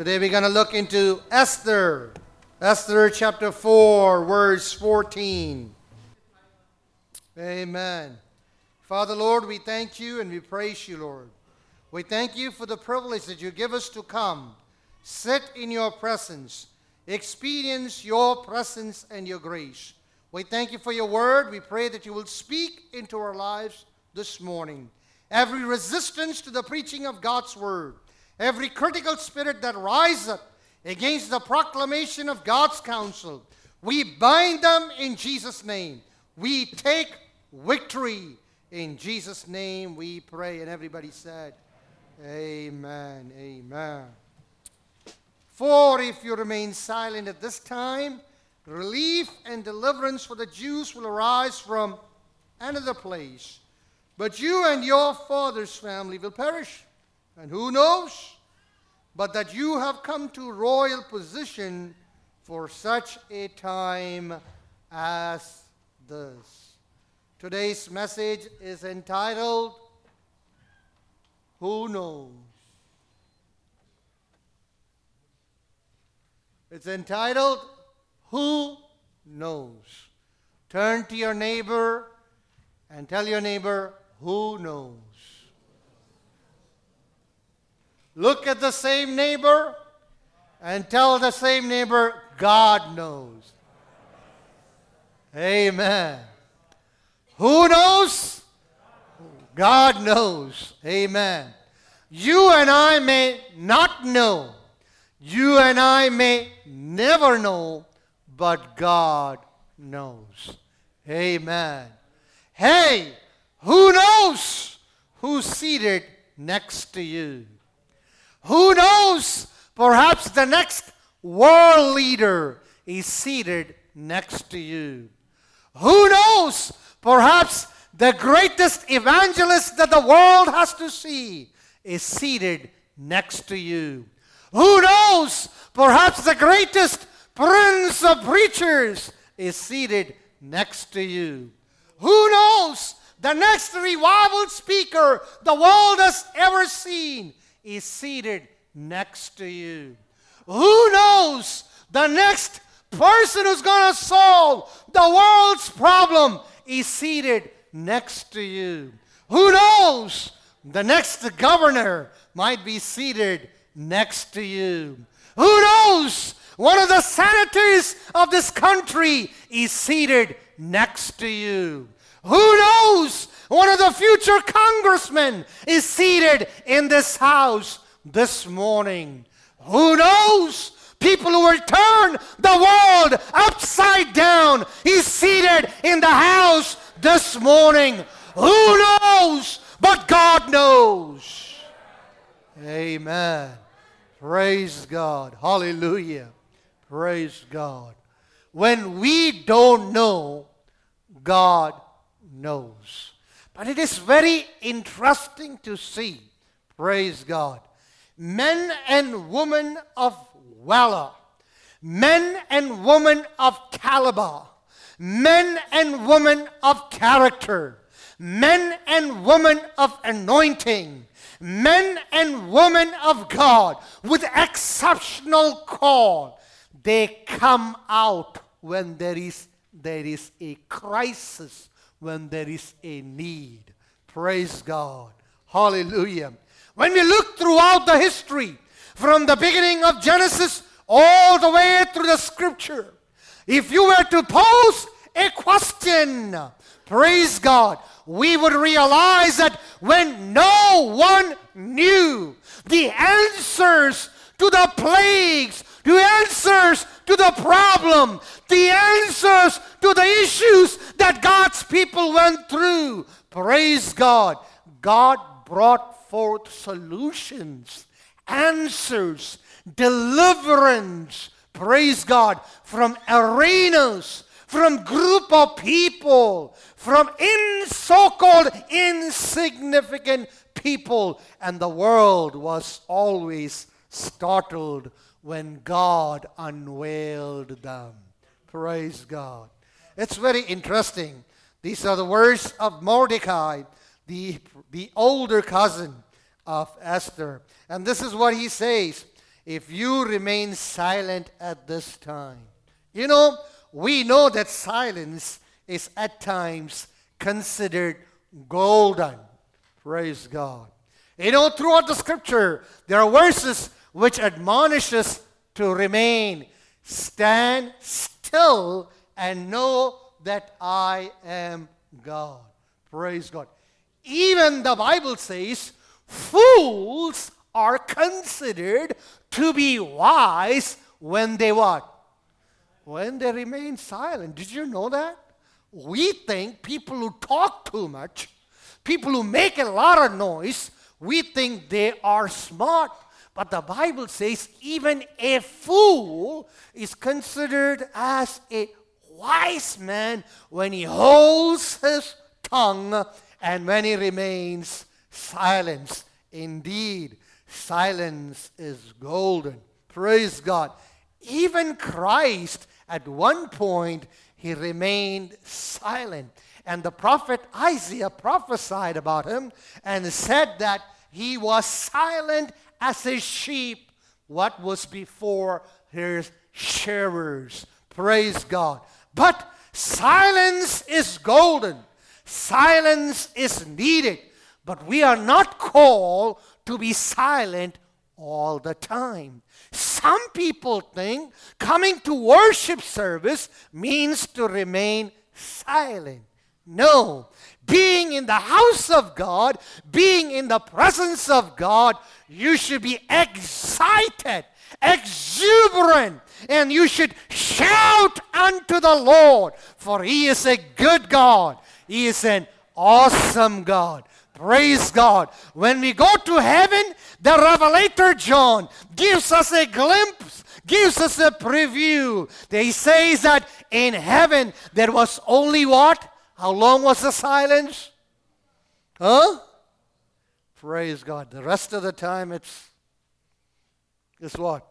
Today we're going to look into Esther. Esther chapter 4, verse 14. Amen. Father, Lord, we thank you and we praise you, Lord. We thank you for the privilege that you give us to come, sit in your presence, experience your presence and your grace. We thank you for your word. We pray that you will speak into our lives this morning. Every resistance to the preaching of God's word, every critical spirit that riseth against the proclamation of God's counsel, we bind them in Jesus' name. We take victory. In Jesus' name we pray. And everybody said, Amen. Amen. For if you remain silent at this time, relief and deliverance for the Jews will arise from another place. But you and your father's family will perish. And who knows? But that you have come to royal position for such a time as this. Today's message is entitled, Who Knows? It's entitled, Who Knows? Turn to your neighbor and tell your neighbor, Who knows? Look at the same neighbor and tell the same neighbor, God knows. Amen. Who knows? God knows. Amen. You and I may not know. You and I may never know, but God knows. Amen. Hey, who knows who's seated next to you? Who knows? Perhaps the next world leader is seated next to you. Who knows? Perhaps the greatest evangelist that the world has to see is seated next to you. Who knows? Perhaps the greatest prince of preachers is seated next to you. Who knows? The next revival speaker the world has ever seen is seated next to you. Who knows? The next person who's going to solve the world's problem is seated next to you. Who knows? The next governor might be seated next to you. Who knows? One of the senators of this country is seated next to you. Who knows? One of the future congressmen is seated in this house this morning. Who knows? People who will turn the world upside down is seated in the house this morning. Who knows? But God knows. Amen. Praise God. Hallelujah. Praise God. When we don't know, God knows. But it is very interesting to see, praise God, men and women of valor, men and women of caliber, men and women of character, men and women of anointing, men and women of God with exceptional call, they come out when there is, there is a crisis, when there is a need. Praise God. Hallelujah. When we look throughout the history, from the beginning of Genesis all the way through the scripture, if you were to pose a question, praise God, we would realize that when no one knew the answers to the plagues, the answers to the problem, the answers to the issues that God's people went through, praise God, God brought forth solutions, answers, deliverance, praise God, from arenas, from group of people, from in so-called insignificant people. And the world was always startled when God unveiled them. Praise God. It's very interesting. These are the words of Mordecai, the, the older cousin of Esther. And this is what he says if you remain silent at this time. You know, we know that silence is at times considered golden. Praise God. You know, throughout the scripture, there are verses which admonish us to remain, stand still, and know that I am God. Praise God. Even the Bible says, fools are considered to be wise when they what? When they remain silent. Did you know that? We think people who talk too much, people who make a lot of noise, we think they are smart. But the Bible says even a fool is considered as a wise man when he holds his tongue and when he remains silent. Indeed, silence is golden. Praise God. Even Christ, at one point, he remained silent. And the prophet Isaiah prophesied about him and said that he was silent as a sheep, what was before his shearers. Praise God. But silence is golden. Silence is needed. But we are not called to be silent all the time. Some people think coming to worship service means to remain silent. No. Being in the house of God, being in the presence of God, you should be excited, exuberant, and you should shout unto the Lord, for He is a good God. He is an awesome God. Praise God. When we go to heaven, the Revelator John gives us a glimpse, gives us a preview. He says that in heaven there was only what? How long was the silence? Huh? Praise God. The rest of the time it's guess what?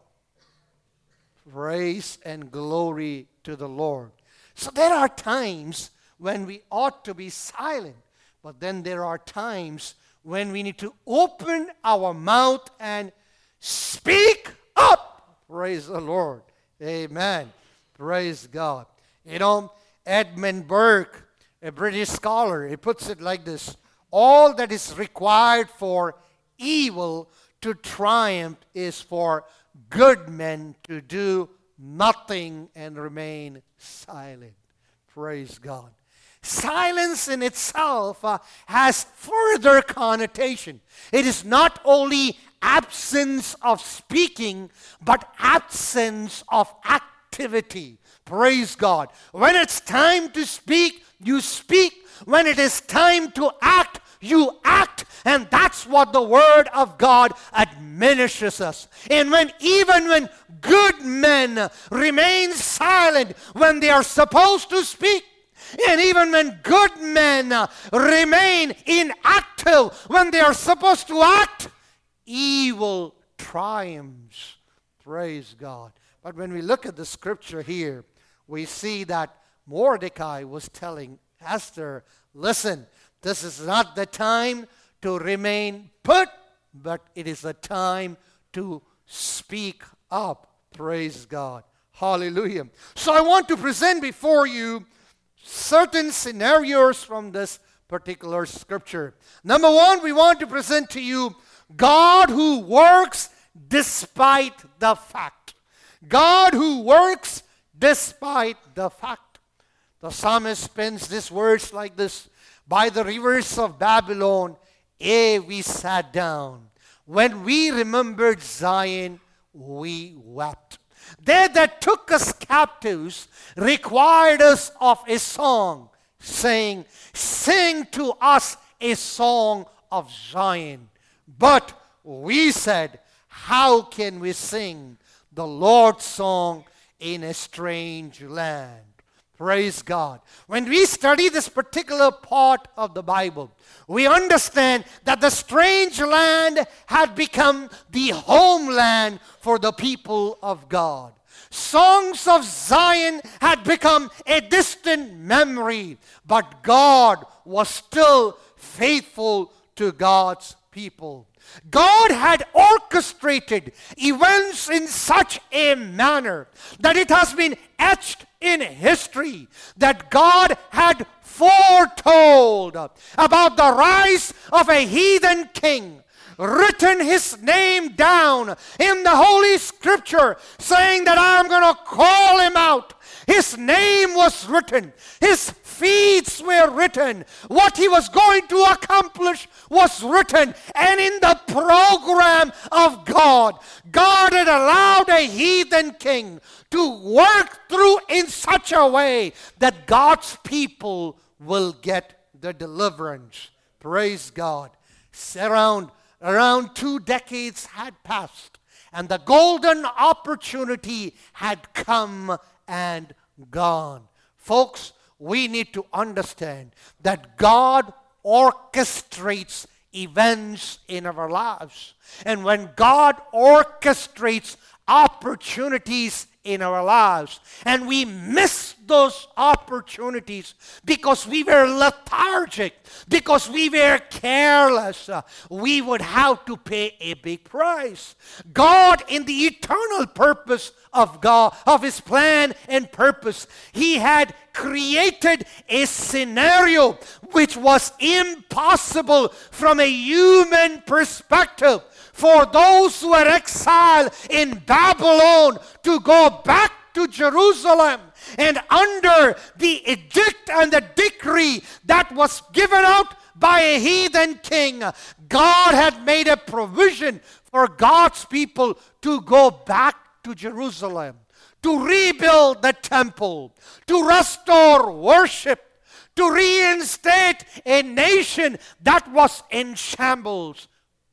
Praise and glory to the Lord. So there are times when we ought to be silent, but then there are times when we need to open our mouth and speak up. Praise the Lord. Amen. Praise God. You know, Edmund Burke a British scholar. He puts it like this All that is required for evil to triumph is for good men to do nothing and remain silent. Praise God. Silence in itself uh, has further connotation. It is not only absence of speaking, but absence of activity. Praise God. When it's time to speak, you speak. When it is time to act, you act. And that's what the Word of God admonishes us. And when even when good men remain silent when they are supposed to speak, and even when good men remain inactive when they are supposed to act, evil triumphs. Praise God. But when we look at the scripture here, we see that Mordecai was telling Esther, listen, this is not the time to remain put, but it is the time to speak up. Praise God. Hallelujah. So I want to present before you certain scenarios from this particular scripture. Number one, we want to present to you God who works despite the fact. God who works despite the fact. The psalmist pens these words like this By the rivers of Babylon, ere we sat down. When we remembered Zion, we wept. They that took us captives required us of a song, saying, Sing to us a song of Zion. But we said, How can we sing the Lord's song in a strange land? Praise God. When we study this particular part of the Bible, we understand that the strange land had become the homeland for the people of God. Songs of Zion had become a distant memory, but God was still faithful to God's people. God had orchestrated events in such a manner that it has been etched in history that God had foretold about the rise of a heathen king written his name down in the Holy Scripture, saying that I'm going to call him out. His name was written, his feats were written, what he was going to accomplish was written, and in the program of God, God had allowed a heathen king to work through in such a way that God's people will get the deliverance. Praise God. Around, around two decades had passed, and the golden opportunity had come and gone. Folks, we need to understand that God orchestrates events in our lives. And when God orchestrates opportunities in our lives. And we miss those opportunities because we were lethargic, because we were careless. We would have to pay a big price. God, in the eternal purpose of God, of His plan and purpose, He had created a scenario which was impossible from a human perspective for those who are exiled in Babylon to go back to Jerusalem. And under the edict and the decree that was given out by a heathen king, God had made a provision for God's people to go back to Jerusalem, to rebuild the temple, to restore worship, to reinstate a nation that was in shambles.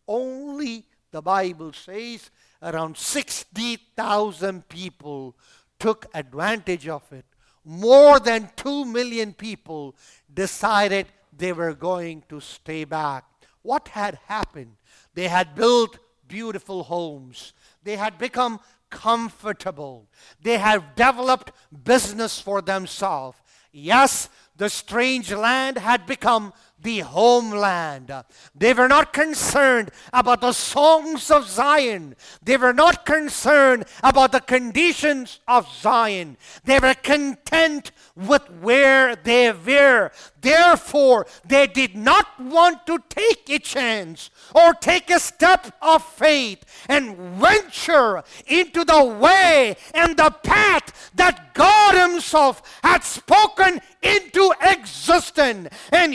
Only the Bible says around 60,000 people took advantage of it. More than 2 million people decided they were going to stay back. What had happened? They had built beautiful homes. They had become comfortable. They had developed business for themselves. Yes, the strange land had become the homeland. They were not concerned about the songs of Zion. They were not concerned about the conditions of Zion. They were content with where they were. Therefore, they did not want to take a chance or take a step of faith and venture into the way and the path that God Himself had spoken into existence and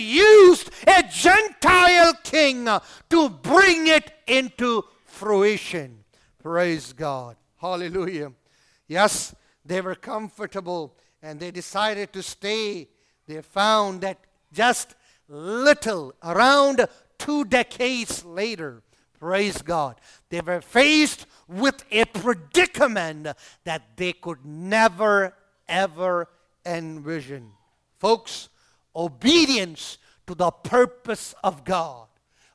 used a Gentile king to bring it into fruition. Praise God. Hallelujah. Yes, they were comfortable and they decided to stay. They found that just little, around two decades later, praise God, they were faced with a predicament that they could never, ever envision. Folks, obedience to the purpose of God,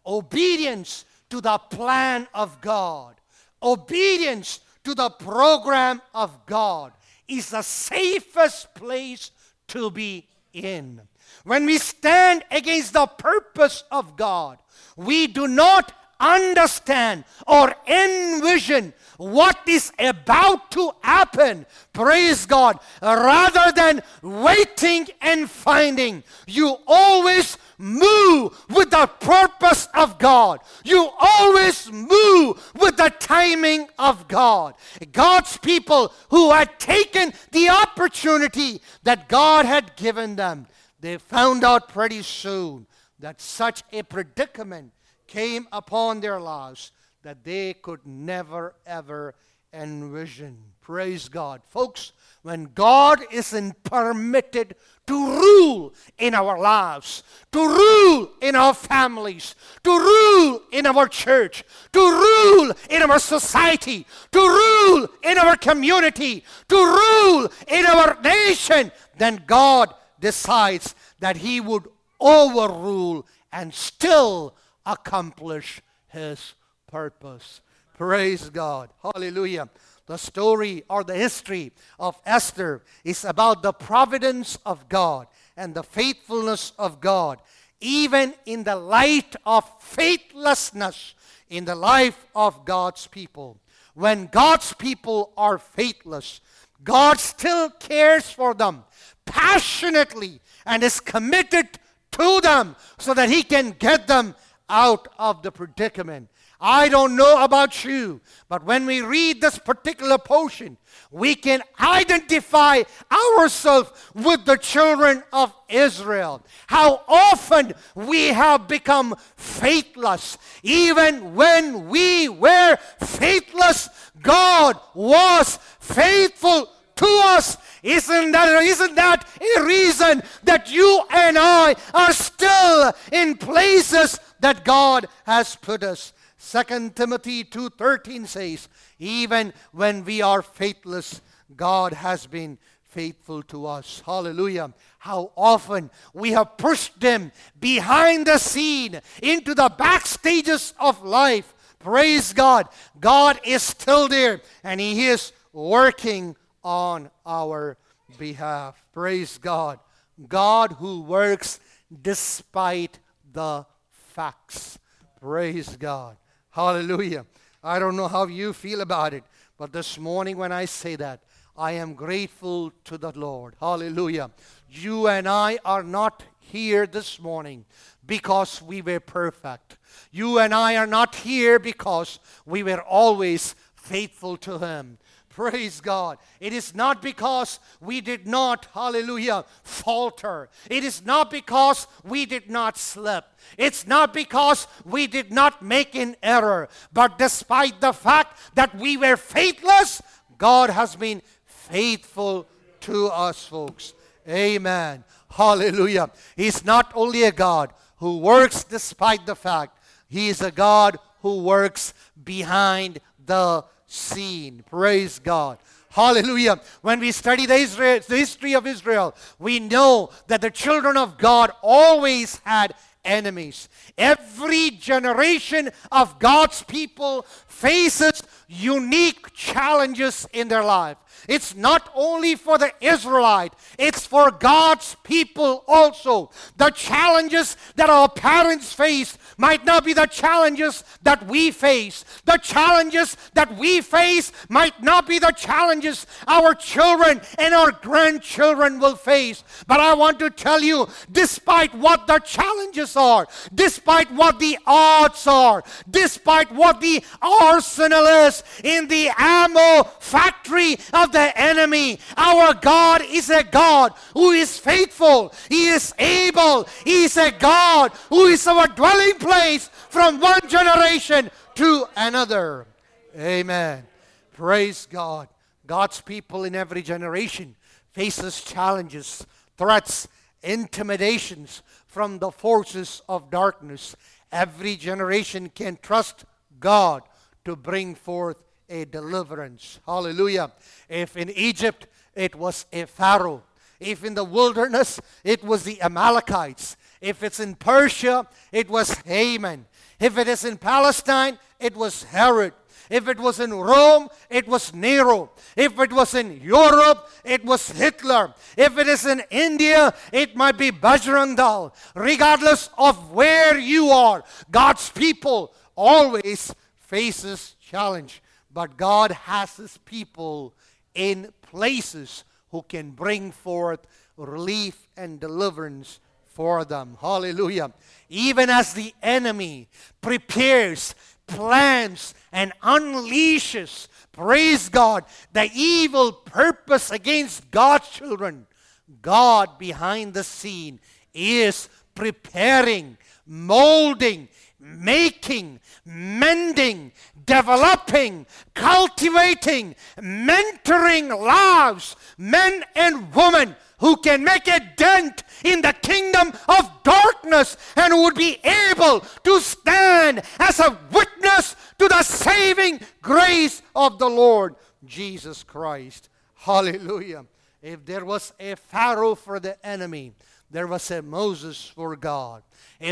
obedience to the plan of God, obedience to the program of God is the safest place to be in. When we stand against the purpose of God, we do not understand or envision what is about to happen. Praise God. Rather than waiting and finding, you always move with the purpose of God. You always move with the timing of God. God's people who had taken the opportunity that God had given them, they found out pretty soon that such a predicament came upon their lives that they could never ever envision. Praise God. Folks, when God isn't permitted to rule in our lives, to rule in our families, to rule in our church, to rule in our society, to rule in our community, to rule in our nation, then God decides that He would overrule and still accomplish His purpose. Praise God. Hallelujah. The story or the history of Esther is about the providence of God and the faithfulness of God. Even in the light of faithlessness, in the life of God's people. When God's people are faithless, God still cares for them passionately and is committed to them so that He can get them out of the predicament. I don't know about you, but when we read this particular portion, we can identify ourselves with the children of Israel. How often we have become faithless. Even when we were faithless, God was faithful to us. Isn't that, isn't that a reason that you and I are still in places that God has put us? 2 Timothy 2:13 says, even when we are faithless, God has been faithful to us. Hallelujah. How often we have pushed them behind the scene into the backstages of life. Praise God. God is still there and He is working on our behalf. Praise God. God who works despite the facts. Praise God. Hallelujah. I don't know how you feel about it, but this morning when I say that, I am grateful to the Lord. Hallelujah. You and I are not here this morning because we were perfect. You and I are not here because we were always faithful to Him. Praise God. It is not because we did not, hallelujah, falter. It is not because we did not slip. It's not because we did not make an error. But despite the fact that we were faithless, God has been faithful to us, folks. Amen. Hallelujah. He's not only a God who works despite the fact, He is a God who works behind the scene. Praise God. Hallelujah. When we study the, Israel, the history of Israel, we know that the children of God always had enemies. Every generation of God's people faces unique challenges in their life. It's not only for the Israelite, it's for God's people also. The challenges that our parents face might not be the challenges that we face. The challenges that we face might not be the challenges our children and our grandchildren will face. But I want to tell you, despite what the challenges are, despite what the odds are, despite what the arsenal is in the ammo factory of the enemy, our God is a God who is faithful. He is able. He is a God who is our dwelling place from one generation to another. Amen. Praise God. God's people in every generation faces challenges, threats, intimidations from the forces of darkness. Every generation can trust God to bring forth a deliverance. Hallelujah. If in Egypt it was a Pharaoh, if in the wilderness it was the Amalekites, if it's in Persia, it was Haman. If it is in Palestine, it was Herod. If it was in Rome, it was Nero. If it was in Europe, it was Hitler. If it is in India, it might be Bajrang Dal. Regardless of where you are, God's people always faces challenge. But God has his people in places who can bring forth relief and deliverance for them. Hallelujah. Even as the enemy prepares, plans, and unleashes, praise God, the evil purpose against God's children, God behind the scene is preparing, molding, making, mending, developing, cultivating, mentoring lives, men and women who can make a dent in the kingdom of darkness and who would be able to stand as a witness to the saving grace of the Lord Jesus Christ. Hallelujah. If there was a Pharaoh for the enemy, there was a Moses for God.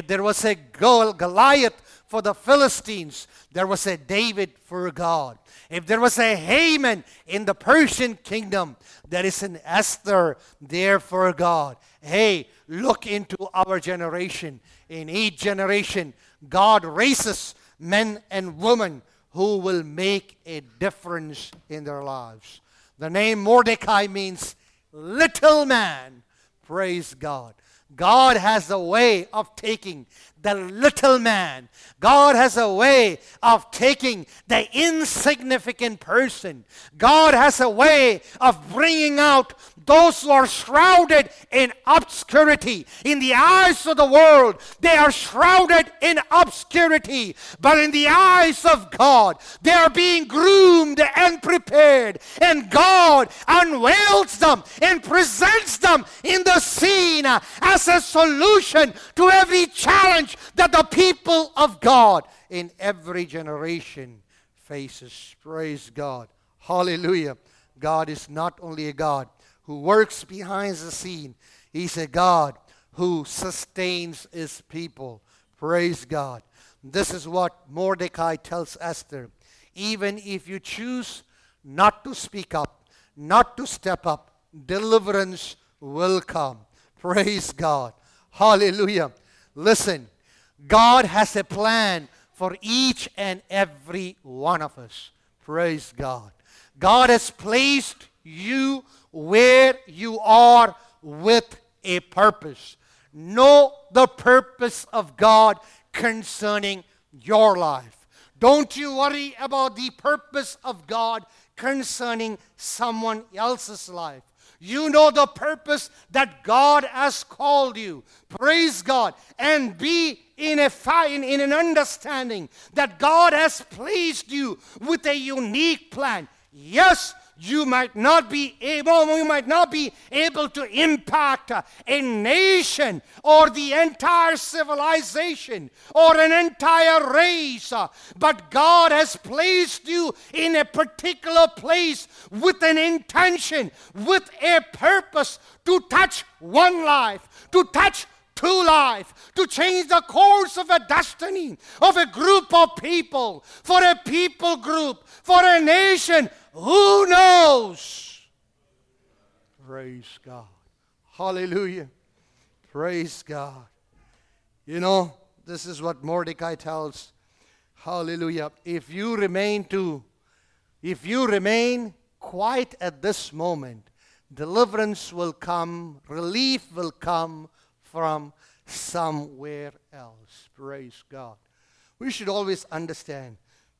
There was a Goliath for the Philistines, there was a David for God. If there was a Haman in the Persian kingdom, there is an Esther there for God. Hey, look into our generation. In each generation, God raises men and women who will make a difference in their lives. The name Mordecai means little man. Praise God. God has a way of taking the little man. God has a way of taking the insignificant person. God has a way of bringing out those who are shrouded in obscurity. In the eyes of the world, they are shrouded in obscurity. But in the eyes of God, they are being groomed and prepared. And God unveils them and presents them in the scene as a solution to every challenge that the people of God in every generation faces. Praise God. Hallelujah. God is not only a God who works behind the scene, He's a God who sustains His people. Praise God. This is what Mordecai tells Esther. Even if you choose not to speak up, not to step up, deliverance will come. Praise God. Hallelujah. Listen, God has a plan for each and every one of us. Praise God. God has placed you where you are with a purpose. Know the purpose of God concerning your life. Don't you worry about the purpose of God concerning someone else's life. You know the purpose that God has called you. Praise God. And be in, a fine in an understanding that God has placed you with a unique plan. Yes, you might not be able, you might not be able to impact a nation or the entire civilization or an entire race, but God has placed you in a particular place with an intention, with a purpose to touch one life, to touch life, to change the course of a destiny of a group of people, for a people group, for a nation. Who knows? Praise God. Hallelujah. Praise God. You know, this is what Mordecai tells. Hallelujah. If you remain to, if you remain quiet at this moment, deliverance will come, relief will come, from somewhere else. Praise God. We should always understand,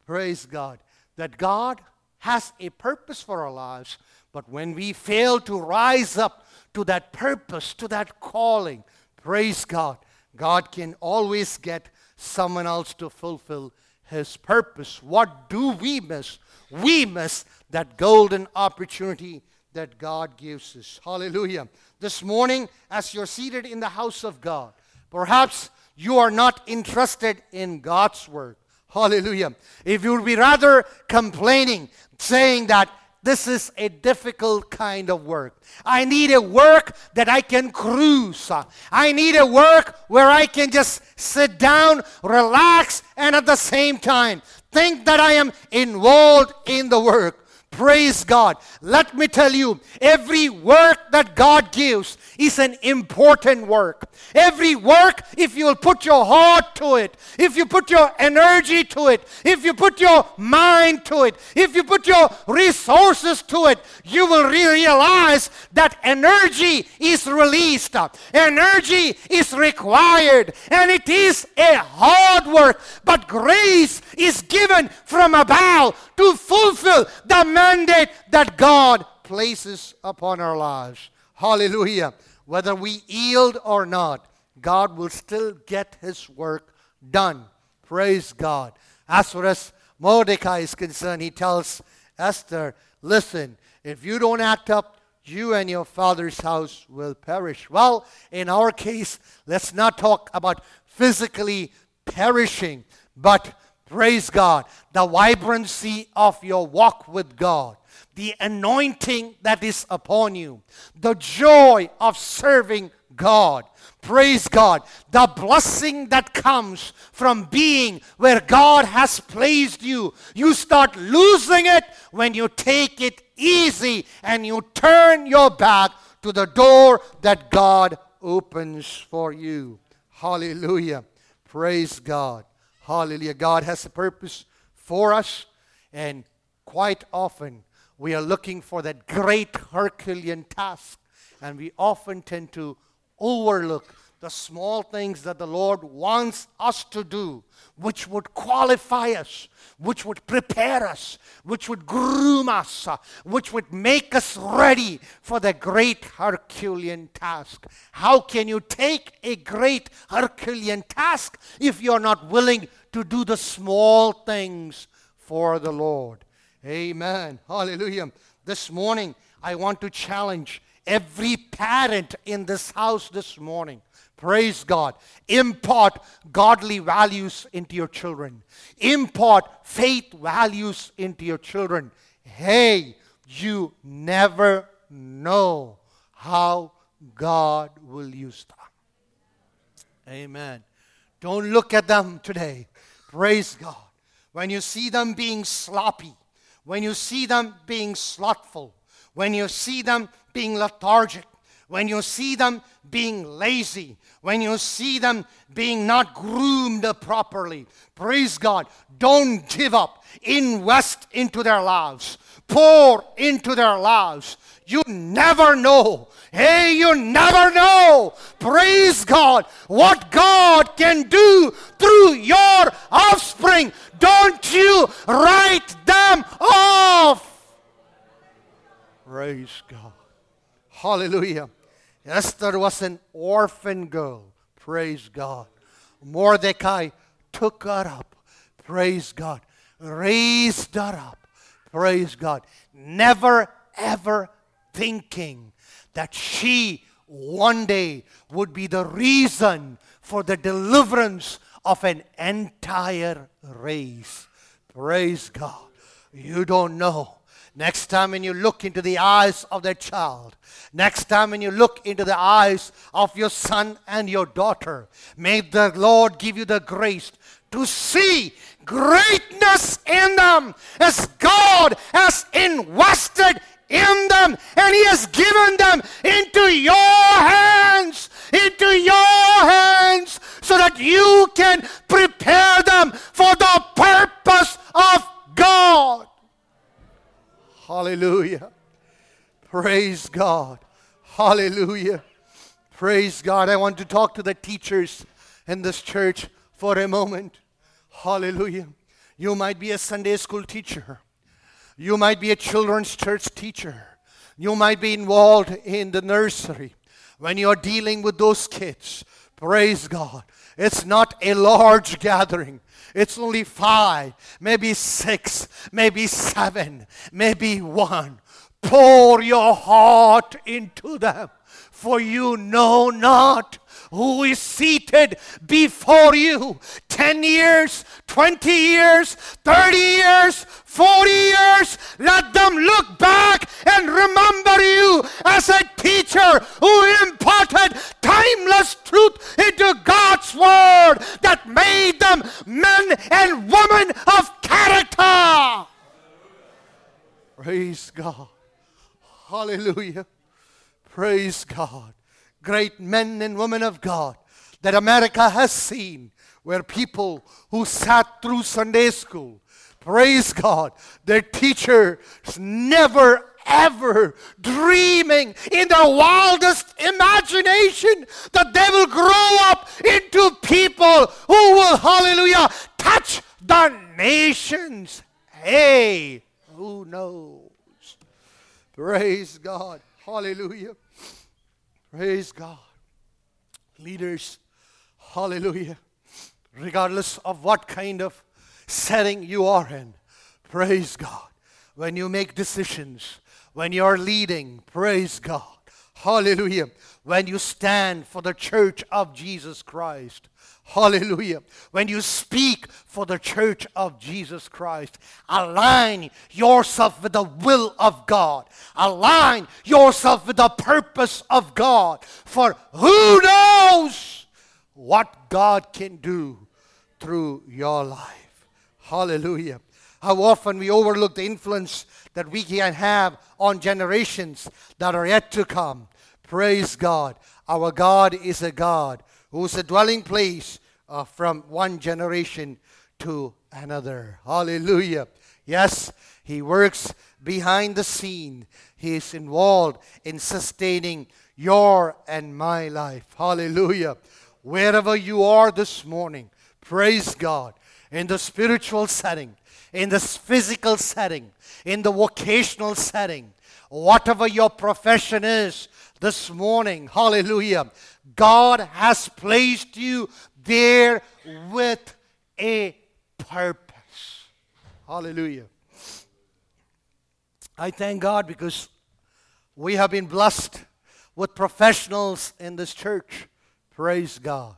praise God, that God has a purpose for our lives, but when we fail to rise up to that purpose, to that calling, praise God, God can always get someone else to fulfill his purpose. What do we miss? We miss that golden opportunity that God gives us. Hallelujah. This morning, as you're seated in the house of God, perhaps you are not interested in God's work. Hallelujah. If you would be rather complaining, saying that this is a difficult kind of work. I need a work that I can cruise. I need a work where I can just sit down, relax, and at the same time think that I am involved in the work. Praise God. Let me tell you, every work that God gives is an important work. Every work, if you'll put your heart to it, if you put your energy to it, if you put your mind to it, if you put your resources to it, you will realize that energy is released, energy is required, and it is a hard work, but grace is given from above to fulfill mandate that God places upon our lives. Hallelujah. Whether we yield or not, God will still get his work done. Praise God. As far as Mordecai is concerned, he tells Esther, listen, if you don't act up, you and your father's house will perish. Well, in our case, let's not talk about physically perishing, but Praise God. The vibrancy of your walk with God, the anointing that is upon you, the joy of serving God. Praise God. The blessing that comes from being where God has placed you. You start losing it when you take it easy and you turn your back to the door that God opens for you. Hallelujah. Praise God. Hallelujah. God has a purpose for us, and quite often we are looking for that great Herculean task, and we often tend to overlook the small things that the Lord wants us to do, which would qualify us, which would prepare us, which would groom us, uh, which would make us ready for the great Herculean task. How can you take a great Herculean task if you're not willing to do the small things for the Lord? Amen. Hallelujah. This morning, I want to challenge every parent in this house this morning. Praise God. Impart godly values into your children. Impart faith values into your children. Hey, you never know how God will use them. Amen. Don't look at them today. Praise God. When you see them being sloppy, when you see them being slothful, when you see them being lethargic, when you see them being lazy, when you see them being not groomed properly, praise God, don't give up. Invest into their lives, pour into their lives. You never know. Hey, you never know. Praise God. What God can do through your offspring. Don't you write them off. Praise God. Hallelujah. Esther was an orphan girl. Praise God. Mordecai took her up. Praise God. Raised her up. Praise God. Never ever thinking that she one day would be the reason for the deliverance of an entire race. Praise God. You don't know Next time when you look into the eyes of that child, next time when you look into the eyes of your son and your daughter, may the Lord give you the grace to see greatness in them as God has invested in them and He has given them into your hands, into your hands, so that you can prepare them for the purpose of God. Hallelujah. Praise God. Hallelujah. Praise God. I want to talk to the teachers in this church for a moment. Hallelujah. You might be a Sunday school teacher. You might be a children's church teacher. You might be involved in the nursery. When you're dealing with those kids, praise God. It's not a large gathering. It's only five, maybe six, maybe seven, maybe one. Pour your heart into them, for you know not who is seated before you 10 years, 20 years, 30 years, 40 years. Let them look back and remember you as a teacher who imparted timeless truth into God's word that made them men and women of character. Praise God. Hallelujah. Praise God great men and women of God that America has seen where people who sat through Sunday school. Praise God. Their teachers never ever dreaming in their wildest imagination that they will grow up into people who will, hallelujah, touch the nations. Hey, who knows? Praise God. Hallelujah. Praise God. Leaders, hallelujah. Regardless of what kind of setting you are in, praise God. When you make decisions, when you're leading, praise God. Hallelujah. When you stand for the church of Jesus Christ, Hallelujah. When you speak for the church of Jesus Christ, align yourself with the will of God. Align yourself with the purpose of God. For who knows what God can do through your life. Hallelujah. How often we overlook the influence that we can have on generations that are yet to come. Praise God. Our God is a God who's a dwelling place uh, from one generation to another. Hallelujah. Yes, He works behind the scene. He is involved in sustaining your and my life. Hallelujah. Wherever you are this morning, praise God. In the spiritual setting, in the physical setting, in the vocational setting, whatever your profession is this morning, hallelujah, God has placed you there with a purpose. Hallelujah. I thank God because we have been blessed with professionals in this church. Praise God.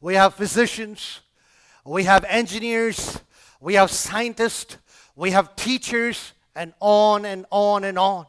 We have physicians, we have engineers, we have scientists, we have teachers, and on and on and on.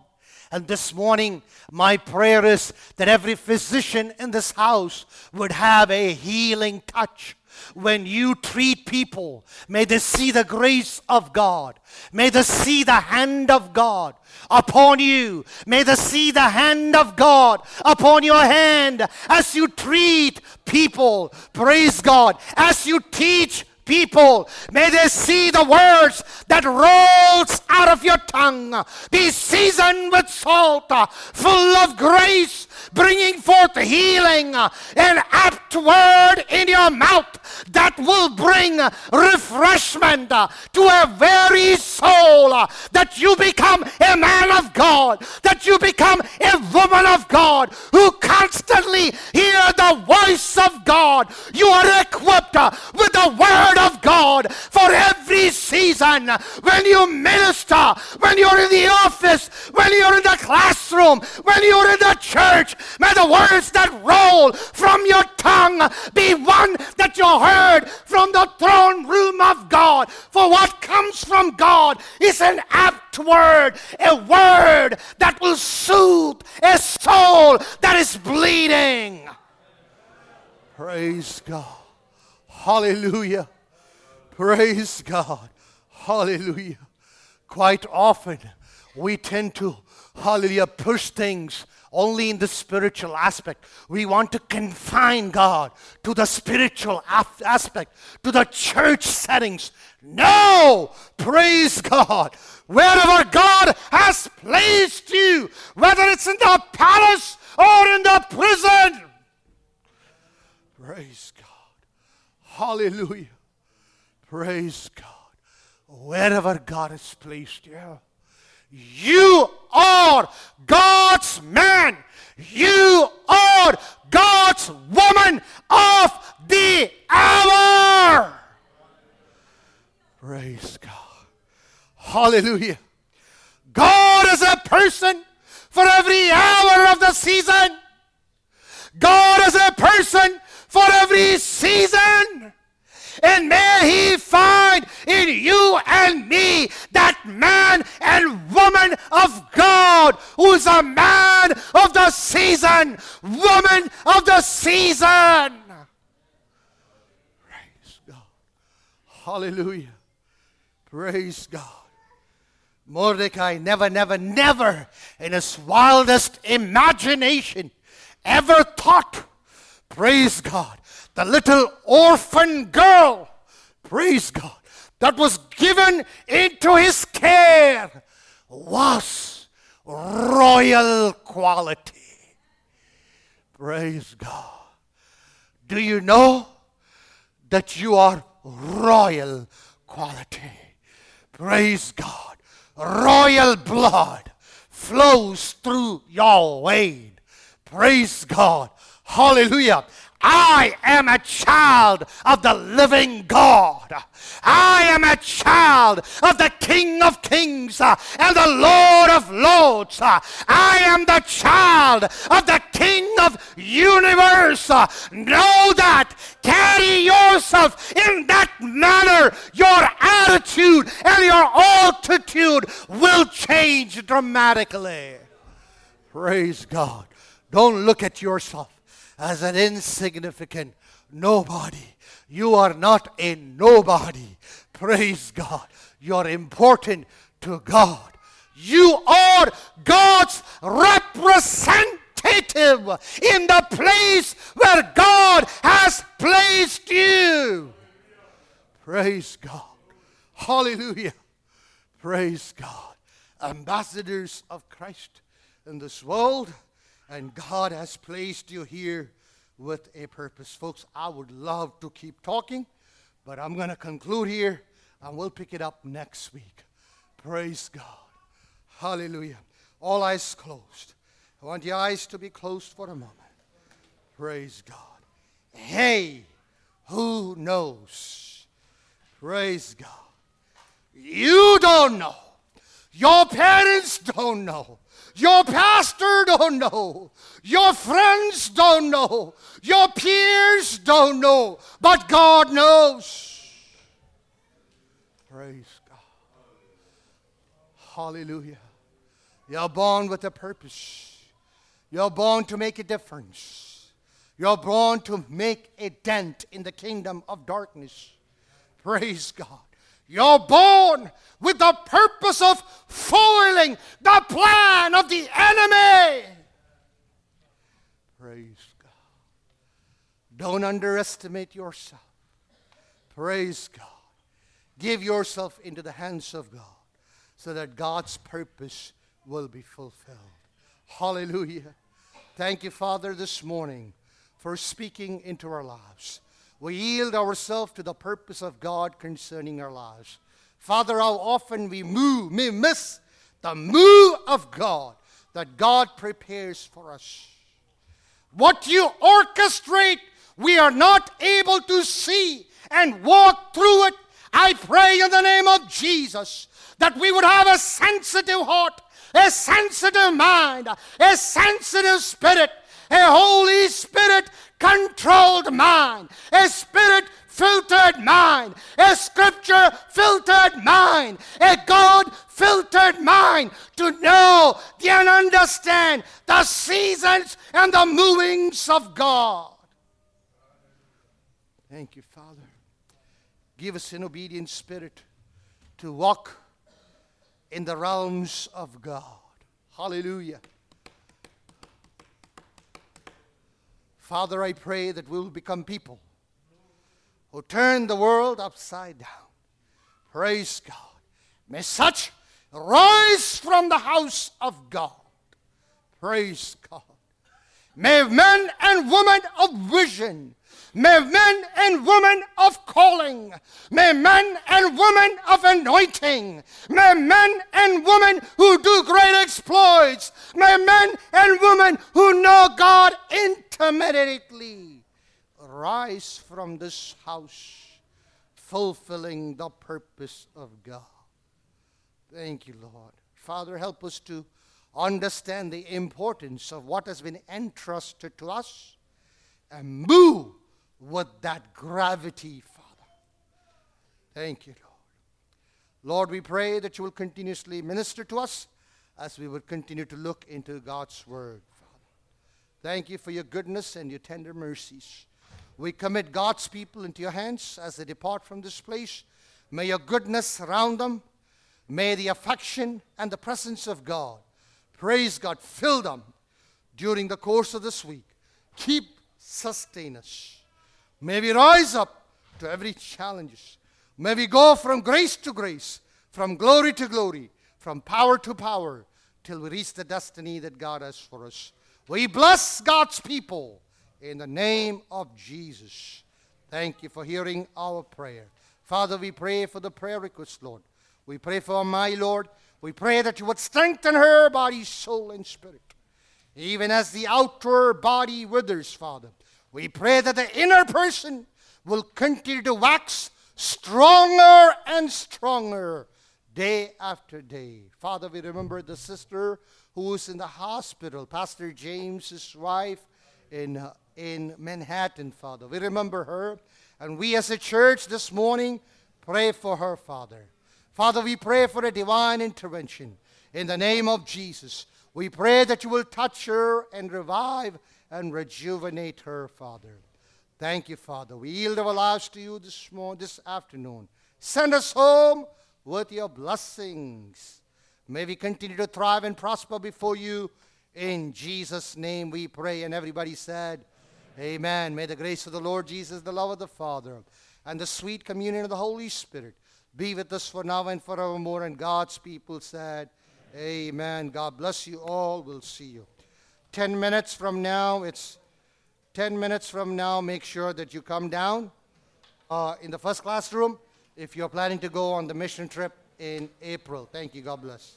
And this morning, my prayer is that every physician in this house would have a healing touch when you treat people, may they see the grace of God. May they see the hand of God upon you. May they see the hand of God upon your hand as you treat people. Praise God. As you teach people. May they see the words that rolls out of your tongue. Be seasoned with salt, full of grace, bringing forth healing, an apt word in your mouth that will bring refreshment to a very soul, that you become a man of God, that you become a woman of God who constantly hear the voice of God. You are equipped with the word of God for every season. When you minister, when you're in the office, when you're in the classroom, when you're in the church, may the words that roll from your tongue be one that you heard from the throne room of God. For what comes from God is an apt word, a word that will soothe a soul that is bleeding. Praise God. Hallelujah. Praise God. Hallelujah. Quite often we tend to, hallelujah, push things only in the spiritual aspect. We want to confine God to the spiritual aspect, to the church settings. No! Praise God. Wherever God has placed you, whether it's in the palace or in the prison. Praise God. Hallelujah. Praise God. Wherever God has placed you. You are God's man. You are God's woman of the hour. Praise God. Hallelujah. God is a person for every hour of the season. God is a person for every season. And may He find in you and me that man and woman of God who's a man of the season, woman of the season. Praise God. Hallelujah. Praise God. Mordecai never, never, never in his wildest imagination ever thought, praise God, the little orphan girl, praise God, that was given into his care was royal quality. Praise God. Do you know that you are royal quality? Praise God. Royal blood flows through your vein. Praise God. Hallelujah. I am a child of the living God. I am a child of the King of Kings uh, and the Lord of Lords. Uh, I am the child of the King of Universe. Uh, know that. Carry yourself in that manner. Your attitude and your altitude will change dramatically. Praise God. Don't look at yourself as an insignificant nobody. You are not a nobody. Praise God. You're important to God. You are God's representative in the place where God has placed you. Praise God. Hallelujah. Praise God. Ambassadors of Christ in this world, and God has placed you here with a purpose. Folks, I would love to keep talking, but I'm going to conclude here and we'll pick it up next week. Praise God. Hallelujah. All eyes closed. I want your eyes to be closed for a moment. Praise God. Hey, who knows? Praise God. You don't know. Your parents don't know. Your pastor don't know. Your friends don't know. Your peers don't know. But God knows. Praise God. Hallelujah. You're born with a purpose. You're born to make a difference. You're born to make a dent in the kingdom of darkness. Praise God. You're born with the purpose of foiling the plan of the enemy. Praise God. Don't underestimate yourself. Praise God. Give yourself into the hands of God so that God's purpose will be fulfilled. Hallelujah. Thank you, Father, this morning for speaking into our lives. We yield ourselves to the purpose of God concerning our lives. Father, how often we move, we miss the move of God that God prepares for us. What you orchestrate, we are not able to see and walk through it. I pray in the name of Jesus that we would have a sensitive heart, a sensitive mind, a sensitive spirit, a Holy Spirit controlled mind, a spirit filtered mind, a scripture filtered mind, a God filtered mind to know and understand the seasons and the movings of God. Thank you, Father. Give us an obedient spirit to walk in the realms of God. Hallelujah. Father, I pray that we will become people who turn the world upside down. Praise God. May such rise from the house of God. Praise God. May men and women of vision May men and women of calling, may men and women of anointing, may men and women who do great exploits, may men and women who know God intimately rise from this house, fulfilling the purpose of God. Thank you, Lord. Father, help us to understand the importance of what has been entrusted to us and move with that gravity, Father. Thank you, Lord. Lord, we pray that you will continuously minister to us as we will continue to look into God's Word, Father. Thank you for your goodness and your tender mercies. We commit God's people into your hands as they depart from this place. May your goodness surround them. May the affection and the presence of God, praise God, fill them during the course of this week. Keep, sustain us. May we rise up to every challenge. May we go from grace to grace, from glory to glory, from power to power, till we reach the destiny that God has for us. We bless God's people in the name of Jesus. Thank you for hearing our prayer. Father, we pray for the prayer request, Lord. We pray for my Lord. We pray that you would strengthen her body, soul, and spirit. Even as the outer body withers, Father, we pray that the inner person will continue to wax stronger and stronger day after day. Father, we remember the sister who is in the hospital, Pastor James's wife in, in Manhattan, Father. We remember her. And we as a church this morning pray for her, Father. Father, we pray for a divine intervention in the name of Jesus. We pray that you will touch her and revive and rejuvenate her, Father. Thank you, Father. We yield our lives to you this morning, this afternoon. Send us home with your blessings. May we continue to thrive and prosper before you. In Jesus' name we pray. And everybody said, Amen. Amen. May the grace of the Lord Jesus, the love of the Father, and the sweet communion of the Holy Spirit be with us for now and forevermore. And God's people said, Amen. God bless you all. We'll see you. 10 minutes from now, it's 10 minutes from now. Make sure that you come down uh, in the first classroom if you're planning to go on the mission trip in April. Thank you. God bless.